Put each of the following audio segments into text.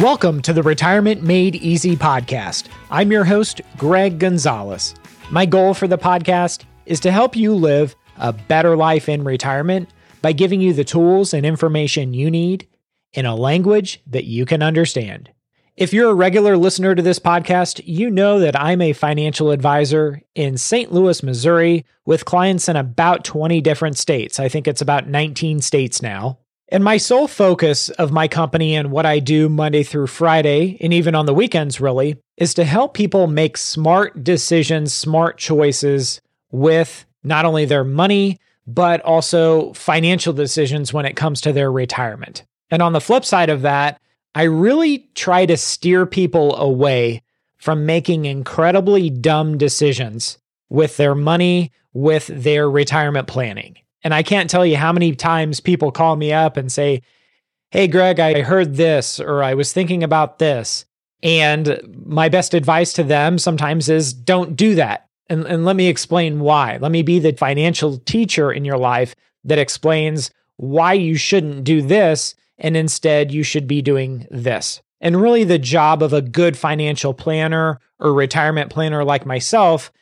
Welcome to the Retirement Made Easy podcast. I'm your host, Greg Gonzalez. My goal for the podcast is to help you live a better life in retirement by giving you the tools and information you need in a language that you can understand. If you're a regular listener to this podcast, you know that I'm a financial advisor in St. Louis, Missouri, with clients in about 20 different states. I think it's about 19 states now. And my sole focus of my company and what I do Monday through Friday, and even on the weekends, really, is to help people make smart decisions, smart choices with not only their money, but also financial decisions when it comes to their retirement. And on the flip side of that, I really try to steer people away from making incredibly dumb decisions with their money, with their retirement planning. And I can't tell you how many times people call me up and say, Hey, Greg, I heard this, or I was thinking about this. And my best advice to them sometimes is don't do that. And, and let me explain why. Let me be the financial teacher in your life that explains why you shouldn't do this and instead you should be doing this. And really, the job of a good financial planner or retirement planner like myself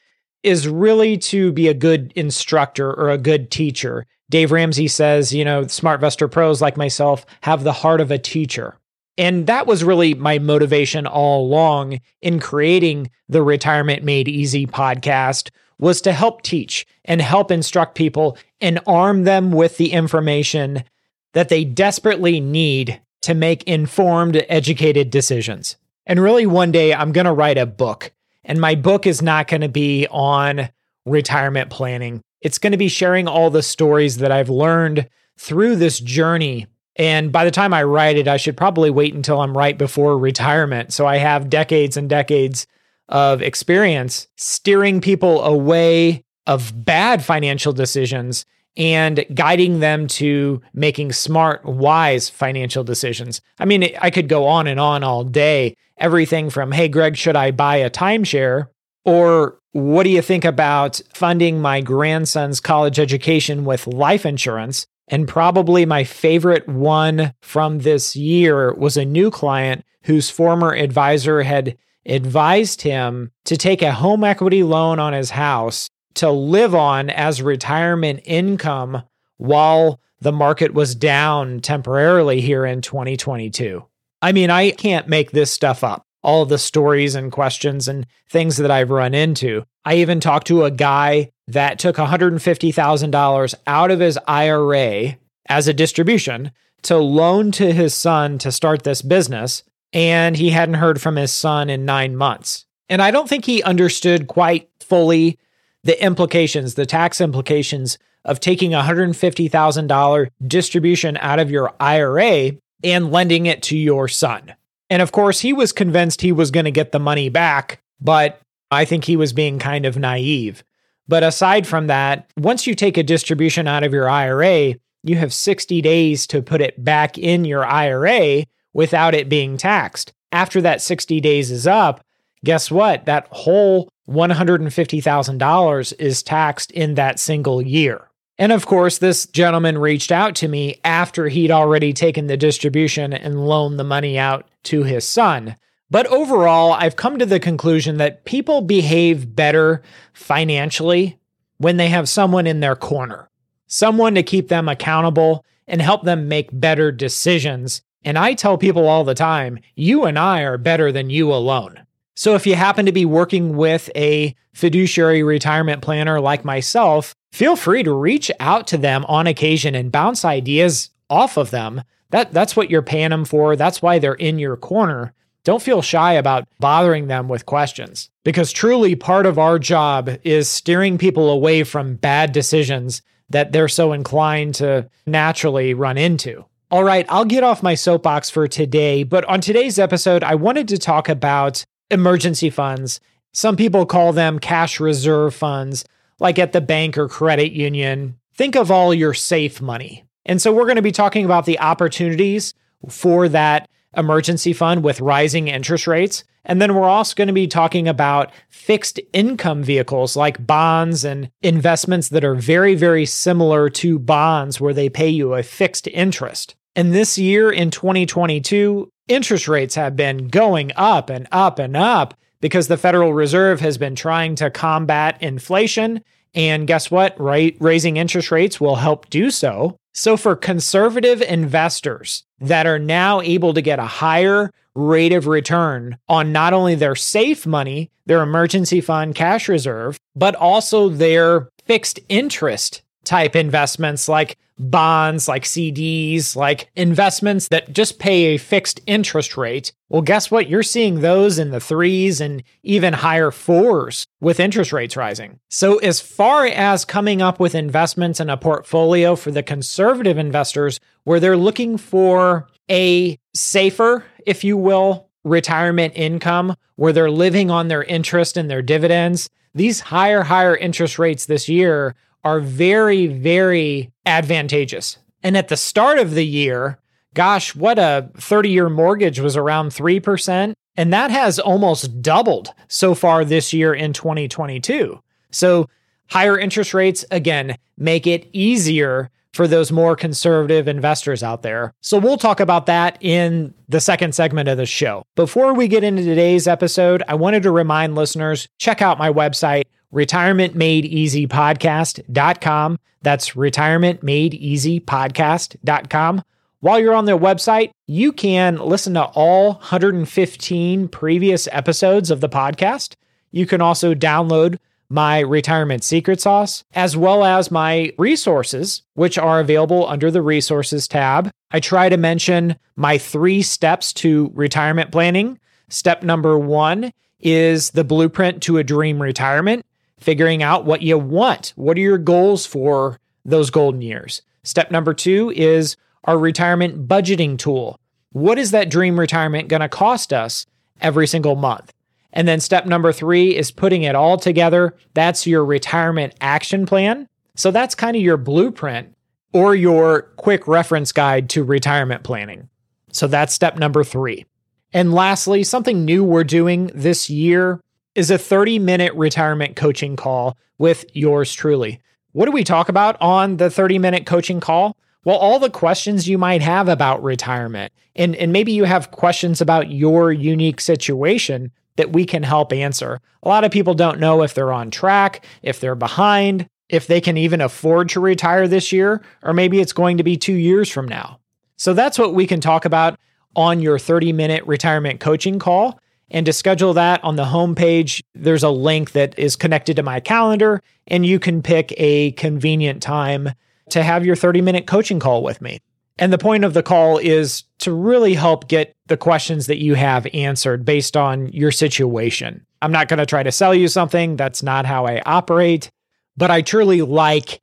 is really to be a good instructor or a good teacher. Dave Ramsey says, you know, smart SmartVestor pros like myself have the heart of a teacher. And that was really my motivation all along in creating the Retirement Made Easy podcast was to help teach and help instruct people and arm them with the information that they desperately need to make informed, educated decisions. And really, one day I'm going to write a book and my book is not going to be on retirement planning. It's going to be sharing all the stories that I've learned through this journey. And by the time I write it, I should probably wait until I'm right before retirement. So I have decades and decades of experience steering people away of bad financial decisions and guiding them to making smart, wise financial decisions. I mean, I could go on and on all day. Everything from, hey, Greg, should I buy a timeshare? Or what do you think about funding my grandson's college education with life insurance? And probably my favorite one from this year was a new client whose former advisor had advised him to take a home equity loan on his house to live on as retirement income while the market was down temporarily here in 2022. I mean, I can't make this stuff up. All the stories and questions and things that I've run into. I even talked to a guy that took $150,000 out of his IRA as a distribution to loan to his son to start this business. And he hadn't heard from his son in nine months. And I don't think he understood quite fully the implications, the tax implications of taking a $150,000 distribution out of your IRA and lending it to your son. And of course, he was convinced he was going to get the money back, but I think he was being kind of naive. But aside from that, once you take a distribution out of your IRA, you have 60 days to put it back in your IRA without it being taxed. After that 60 days is up, guess what? That whole $150,000 is taxed in that single year. And of course, this gentleman reached out to me after he'd already taken the distribution and loaned the money out to his son. But overall, I've come to the conclusion that people behave better financially when they have someone in their corner, someone to keep them accountable and help them make better decisions. And I tell people all the time, you and I are better than you alone. So if you happen to be working with a fiduciary retirement planner like myself, feel free to reach out to them on occasion and bounce ideas off of them. That that's what you're paying them for. That's why they're in your corner. Don't feel shy about bothering them with questions because truly part of our job is steering people away from bad decisions that they're so inclined to naturally run into. All right, I'll get off my soapbox for today, but on today's episode, I wanted to talk about emergency funds. Some people call them cash reserve funds, like at the bank or credit union. Think of all your safe money. And so we're going to be talking about the opportunities for that emergency fund with rising interest rates. And then we're also going to be talking about fixed income vehicles like bonds and investments that are very, very similar to bonds where they pay you a fixed interest. And this year in 2022, interest rates have been going up and up and up because the Federal Reserve has been trying to combat inflation. And guess what? Right, raising interest rates will help do so. So, for conservative investors that are now able to get a higher rate of return on not only their safe money, their emergency fund cash reserve, but also their fixed interest type investments like bonds, like CDs, like investments that just pay a fixed interest rate. Well, guess what? You're seeing those in the threes and even higher fours with interest rates rising. So, as far as coming up with investments in a portfolio for the conservative investors, where they're looking for a safer, if you will, retirement income, where they're living on their interest and their dividends, these higher, higher interest rates this year are very, very advantageous. And at the start of the year, gosh, what a 30 year mortgage was around 3%. And that has almost doubled so far this year in 2022. So higher interest rates, again, make it easier for those more conservative investors out there. So we'll talk about that in the second segment of the show. Before we get into today's episode, I wanted to remind listeners check out my website, retirementmadeeasypodcast.com. That's retirementmadeeasypodcast.com. While you're on their website, you can listen to all 115 previous episodes of the podcast. You can also download my retirement secret sauce, as well as my resources, which are available under the resources tab. I try to mention my three steps to retirement planning. Step number one is the blueprint to a dream retirement figuring out what you want. What are your goals for those golden years? Step number two is our retirement budgeting tool. What is that dream retirement going to cost us every single month? And then step number three is putting it all together. That's your retirement action plan. So that's kind of your blueprint or your quick reference guide to retirement planning. So that's step number three. And lastly, something new we're doing this year is a 30 minute retirement coaching call with yours truly. What do we talk about on the 30 minute coaching call? Well, all the questions you might have about retirement, and, and maybe you have questions about your unique situation that we can help answer. A lot of people don't know if they're on track, if they're behind, if they can even afford to retire this year, or maybe it's going to be two years from now. So that's what we can talk about on your 30 minute retirement coaching call. And to schedule that on the homepage, there's a link that is connected to my calendar, and you can pick a convenient time to have your 30 minute coaching call with me. And the point of the call is to really help get the questions that you have answered based on your situation. I'm not going to try to sell you something, that's not how I operate, but I truly like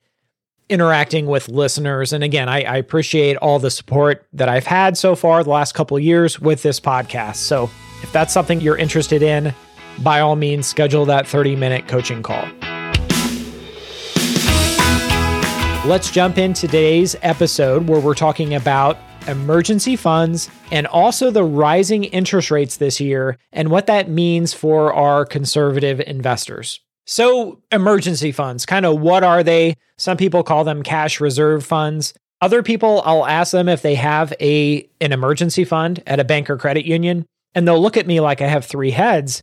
interacting with listeners. And again, I, I appreciate all the support that I've had so far the last couple years with this podcast. So if that's something you're interested in, by all means, schedule that 30 minute coaching call. Let's jump into today's episode where we're talking about emergency funds and also the rising interest rates this year and what that means for our conservative investors. So, emergency funds, kind of what are they? Some people call them cash reserve funds. Other people, I'll ask them if they have a an emergency fund at a bank or credit union and they'll look at me like I have three heads.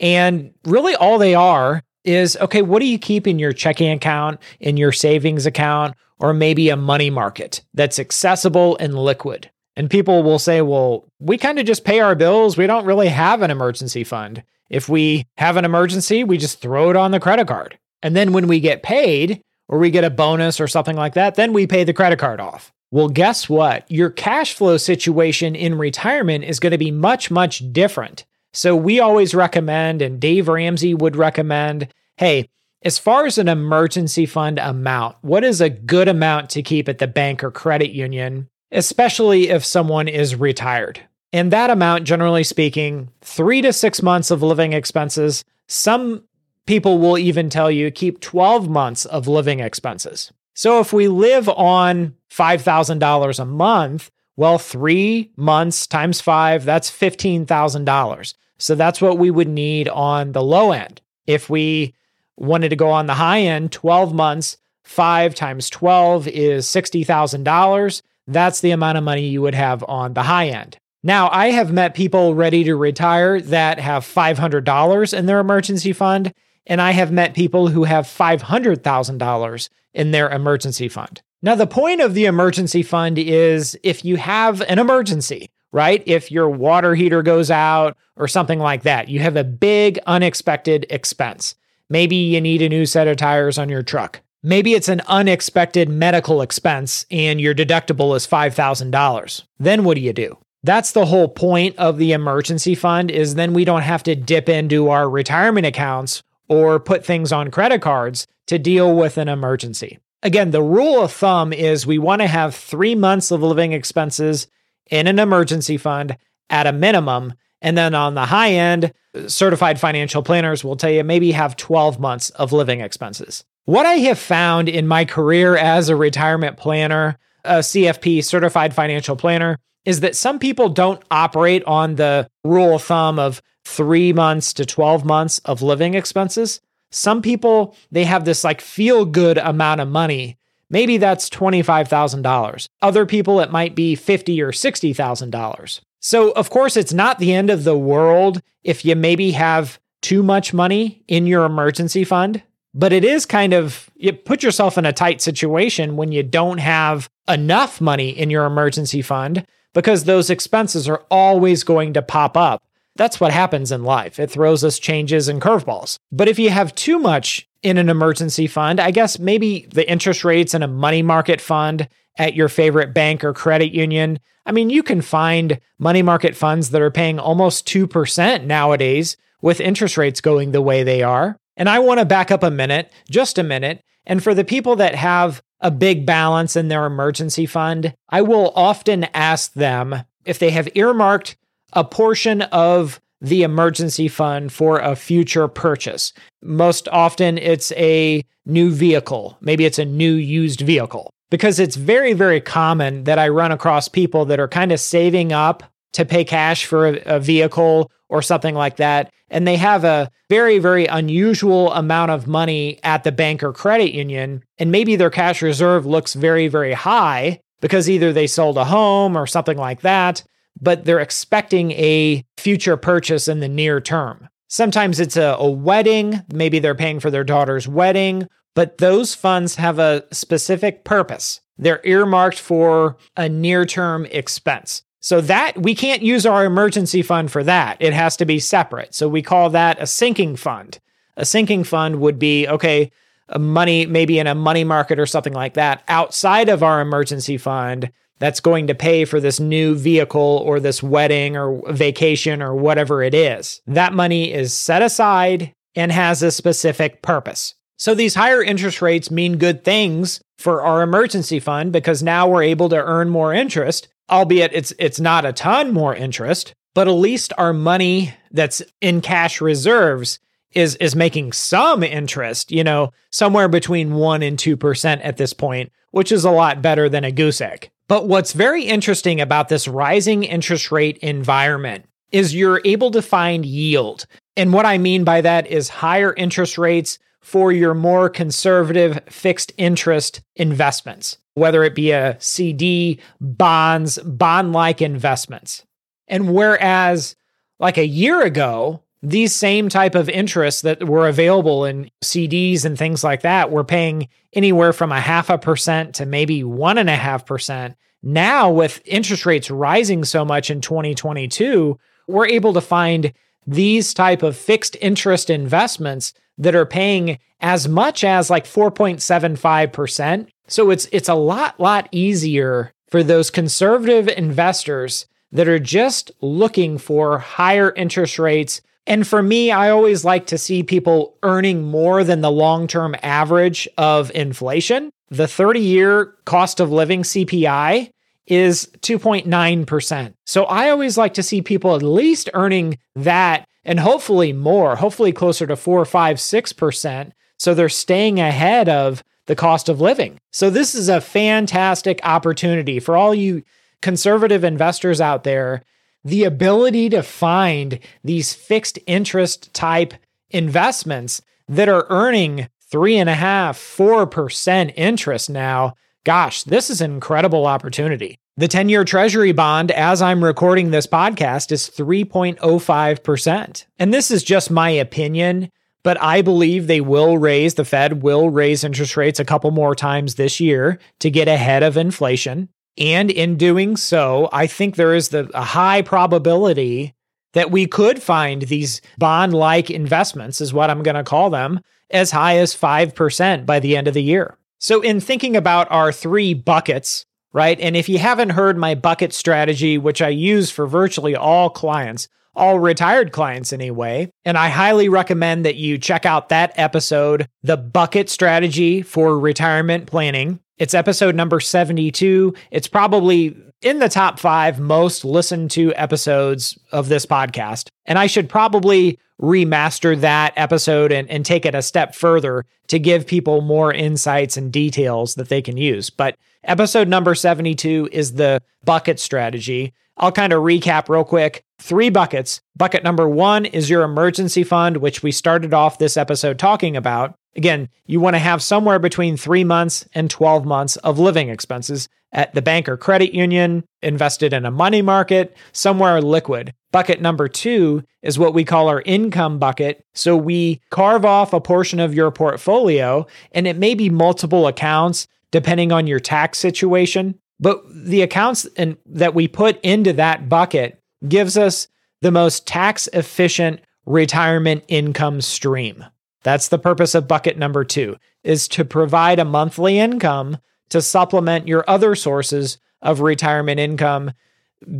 And really, all they are is okay, what do you keep in your checking account, in your savings account, or maybe a money market that's accessible and liquid? And people will say, well, we kind of just pay our bills. We don't really have an emergency fund. If we have an emergency, we just throw it on the credit card. And then when we get paid or we get a bonus or something like that, then we pay the credit card off. Well, guess what? Your cash flow situation in retirement is going to be much, much different. So, we always recommend, and Dave Ramsey would recommend hey, as far as an emergency fund amount, what is a good amount to keep at the bank or credit union, especially if someone is retired? And that amount, generally speaking, three to six months of living expenses. Some people will even tell you keep 12 months of living expenses. So if we live on $5,000 a month, well, three months times five, that's $15,000. So that's what we would need on the low end. If we wanted to go on the high end, 12 months, five times 12 is $60,000. That's the amount of money you would have on the high end. Now, I have met people ready to retire that have $500 in their emergency fund, and I have met people who have $500,000 in their emergency fund. Now, the point of the emergency fund is if you have an emergency, right? If your water heater goes out or something like that, you have a big unexpected expense. Maybe you need a new set of tires on your truck. Maybe it's an unexpected medical expense and your deductible is $5,000. Then what do you do? That's the whole point of the emergency fund is then we don't have to dip into our retirement accounts or put things on credit cards to deal with an emergency. Again, the rule of thumb is we want to have three months of living expenses in an emergency fund at a minimum. And then on the high end, certified financial planners will tell you maybe have 12 months of living expenses. What I have found in my career as a retirement planner, a CFP certified financial planner, is that some people don't operate on the rule of thumb of three months to 12 months of living expenses. Some people, they have this like feel good amount of money. Maybe that's $25,000. Other people, it might be $50 or $60,000. So, of course, it's not the end of the world if you maybe have too much money in your emergency fund, but it is kind of, you put yourself in a tight situation when you don't have enough money in your emergency fund because those expenses are always going to pop up. That's what happens in life. It throws us changes and curveballs. But if you have too much in an emergency fund, I guess maybe the interest rates in a money market fund at your favorite bank or credit union. I mean, you can find money market funds that are paying almost 2% nowadays with interest rates going the way they are. And I want to back up a minute, just a minute. And for the people that have a big balance in their emergency fund, I will often ask them if they have earmarked a portion of the emergency fund for a future purchase. Most often, it's a new vehicle. Maybe it's a new used vehicle. Because it's very, very common that I run across people that are kind of saving up to pay cash for a, vehicle or something like that. And they have a very, very unusual amount of money at the bank or credit union. And maybe their cash reserve looks very, very high because either they sold a home or something like that but they're expecting a future purchase in the near term. Sometimes it's a, a, wedding, maybe they're paying for their daughter's wedding, but those funds have a specific purpose. They're earmarked for a near term expense. So that we can't use our emergency fund for that. It has to be separate. So we call that a sinking fund. A sinking fund would be okay, money maybe in a money market or something like that outside of our emergency fund that's going to pay for this new vehicle or this wedding or vacation or whatever it is. That money is set aside and has a specific purpose. So these higher interest rates mean good things for our emergency fund because now we're able to earn more interest, albeit it's it's not a ton more interest, but at least our money that's in cash reserves is is making some interest, you know, somewhere between 1 and 2% at this point, which is a lot better than a goose egg. But what's very interesting about this rising interest rate environment is you're able to find yield. And what I mean by that is higher interest rates for your more conservative fixed interest investments, whether it be a CD, bonds, bond like investments. And whereas like a year ago, these same type of interests that were available in CDs and things like that were paying anywhere from a half a percent to maybe one and a half percent. Now, with interest rates rising so much in 2022, we're able to find these type of fixed interest investments that are paying as much as like 4.75%. So it's it's a lot lot easier for those conservative investors that are just looking for higher interest rates and for me, I always like to see people earning more than the long term average of inflation. The 30 year cost of living CPI is 2.9%. So I always like to see people at least earning that and hopefully more, hopefully closer to 4, 5, 6%. So they're staying ahead of the cost of living. So this is a fantastic opportunity for all you conservative investors out there the ability to find these fixed interest type investments that are earning three and a half, four percent interest now. Gosh, this is an incredible opportunity. The 10 year Treasury bond, as I'm recording this podcast, is 3.05%. And this is just my opinion, but I believe they will raise, the Fed will raise interest rates a couple more times this year to get ahead of inflation. And in doing so, I think there is the, a high probability that we could find these bond like investments, is what I'm going to call them, as high as 5% by the end of the year. So, in thinking about our three buckets, right? And if you haven't heard my bucket strategy, which I use for virtually all clients, all retired clients anyway, and I highly recommend that you check out that episode, The Bucket Strategy for Retirement Planning. It's episode number 72. It's probably in the top five most listened to episodes of this podcast. And I should probably remaster that episode and, and take it a step further to give people more insights and details that they can use. But episode number 72 is the bucket strategy. I'll kind of recap real quick. Three buckets. Bucket number one is your emergency fund, which we started off this episode talking about. Again, you want to have somewhere between three months and 12 months of living expenses at the bank or credit union, invested in a money market, somewhere liquid. Bucket number two is what we call our income bucket. So we carve off a portion of your portfolio, and it may be multiple accounts depending on your tax situation. But the accounts and, that we put into that bucket gives us the most tax efficient retirement income stream. That's the purpose of bucket number two is to provide a monthly income to supplement your other sources of retirement income,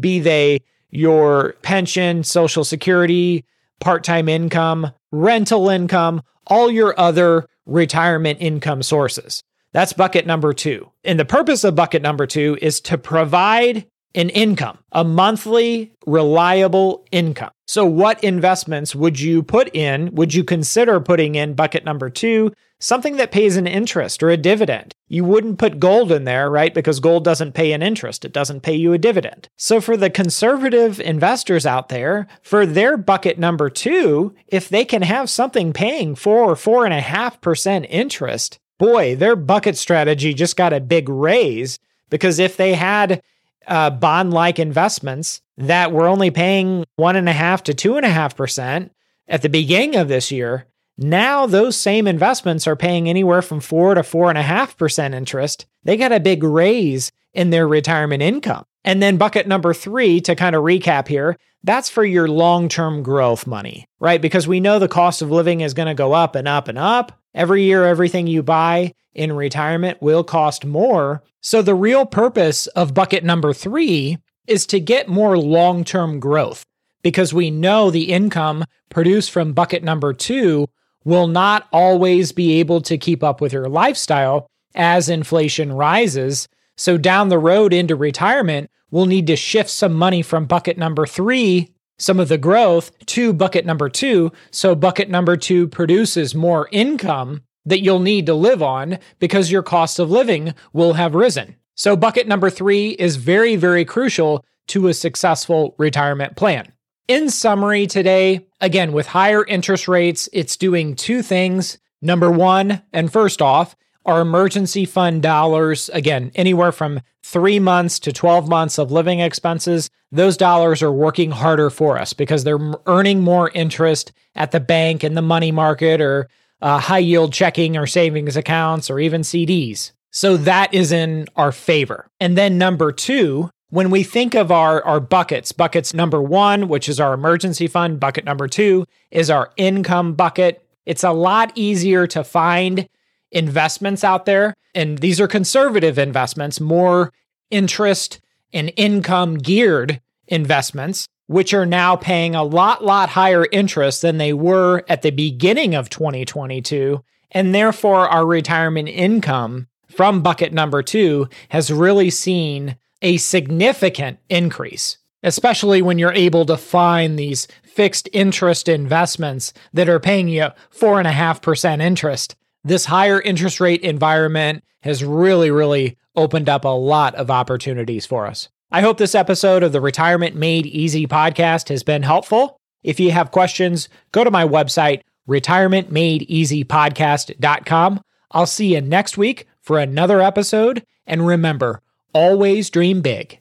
be they your pension, social security, part-time income, rental income, all your other retirement income sources. That's bucket number 2. And the purpose of bucket number 2 is to provide an income, a monthly reliable income. So, what investments would you put in? Would you consider putting in bucket number two, something that pays an interest or a dividend? You wouldn't put gold in there, right? Because gold doesn't pay an interest, it doesn't pay you a dividend. So, for the conservative investors out there, for their bucket number two, if they can have something paying four or four and a half percent interest, boy, their bucket strategy just got a big raise because if they had uh, bond like investments that were only paying one and a half to two and a half percent at the beginning of this year. Now those same investments are paying anywhere from four to four and a half percent interest. They got a big raise in their retirement income. And then bucket number three, to kind of recap here, that's for your long term growth money, right? Because we know the cost of living is going to go up and up and up. Every year, everything you buy in retirement will cost more. So, the real purpose of bucket number three is to get more long term growth because we know the income produced from bucket number two will not always be able to keep up with your lifestyle as inflation rises. So, down the road into retirement, we'll need to shift some money from bucket number three some of the growth to bucket number two. So bucket number two produces more income that you'll need to live on because your cost of living will have risen. So bucket number three is very, very crucial to a successful retirement plan. In summary, today, again, with higher interest rates, it's doing two things. Number one, and first off, our emergency fund dollars, again, anywhere from three months to 12 months of living expenses, those dollars are working harder for us because they're earning more interest at the bank and the money market or uh, high yield checking or savings accounts or even CDs. So that is in our favor. And then number two, when we think of our, our buckets, buckets number one, which is our emergency fund, bucket number two is our income bucket. It's a lot easier to find investments out there. And these are conservative investments, more interest and income geared investments, which are now paying a lot, lot higher interest than they were at the beginning of 2022. And therefore, our retirement income from bucket number two has really seen a significant increase, especially when you're able to find these fixed interest investments that are paying you 4.5% interest this higher interest rate environment has really, really opened up a lot of opportunities for us. I hope this episode of the Retirement Made Easy podcast has been helpful. If you have questions, go to my website, retirementmadeeasypodcast.com. I'll see you next week for another episode. And remember, always dream big.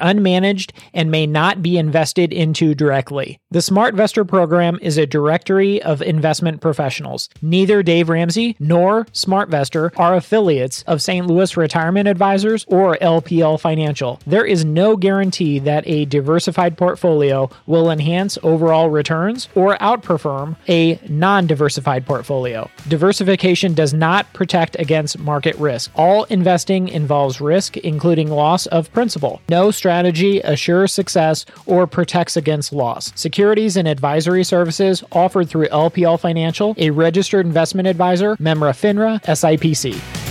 unmanaged and may not be invested into directly. The SmartVestor program is a directory of investment professionals. Neither Dave Ramsey nor SmartVestor are affiliates of St. Louis Retirement Advisors or LPL Financial. There is no guarantee that a diversified portfolio will enhance overall returns or outperform a non diversified portfolio. Diversification does not protect against market risk. All investing involves risk, including loss of principal. No strategy assures success or protects against loss. Securities and advisory services offered through LPL Financial, a registered investment advisor, member FINRA, SIPC.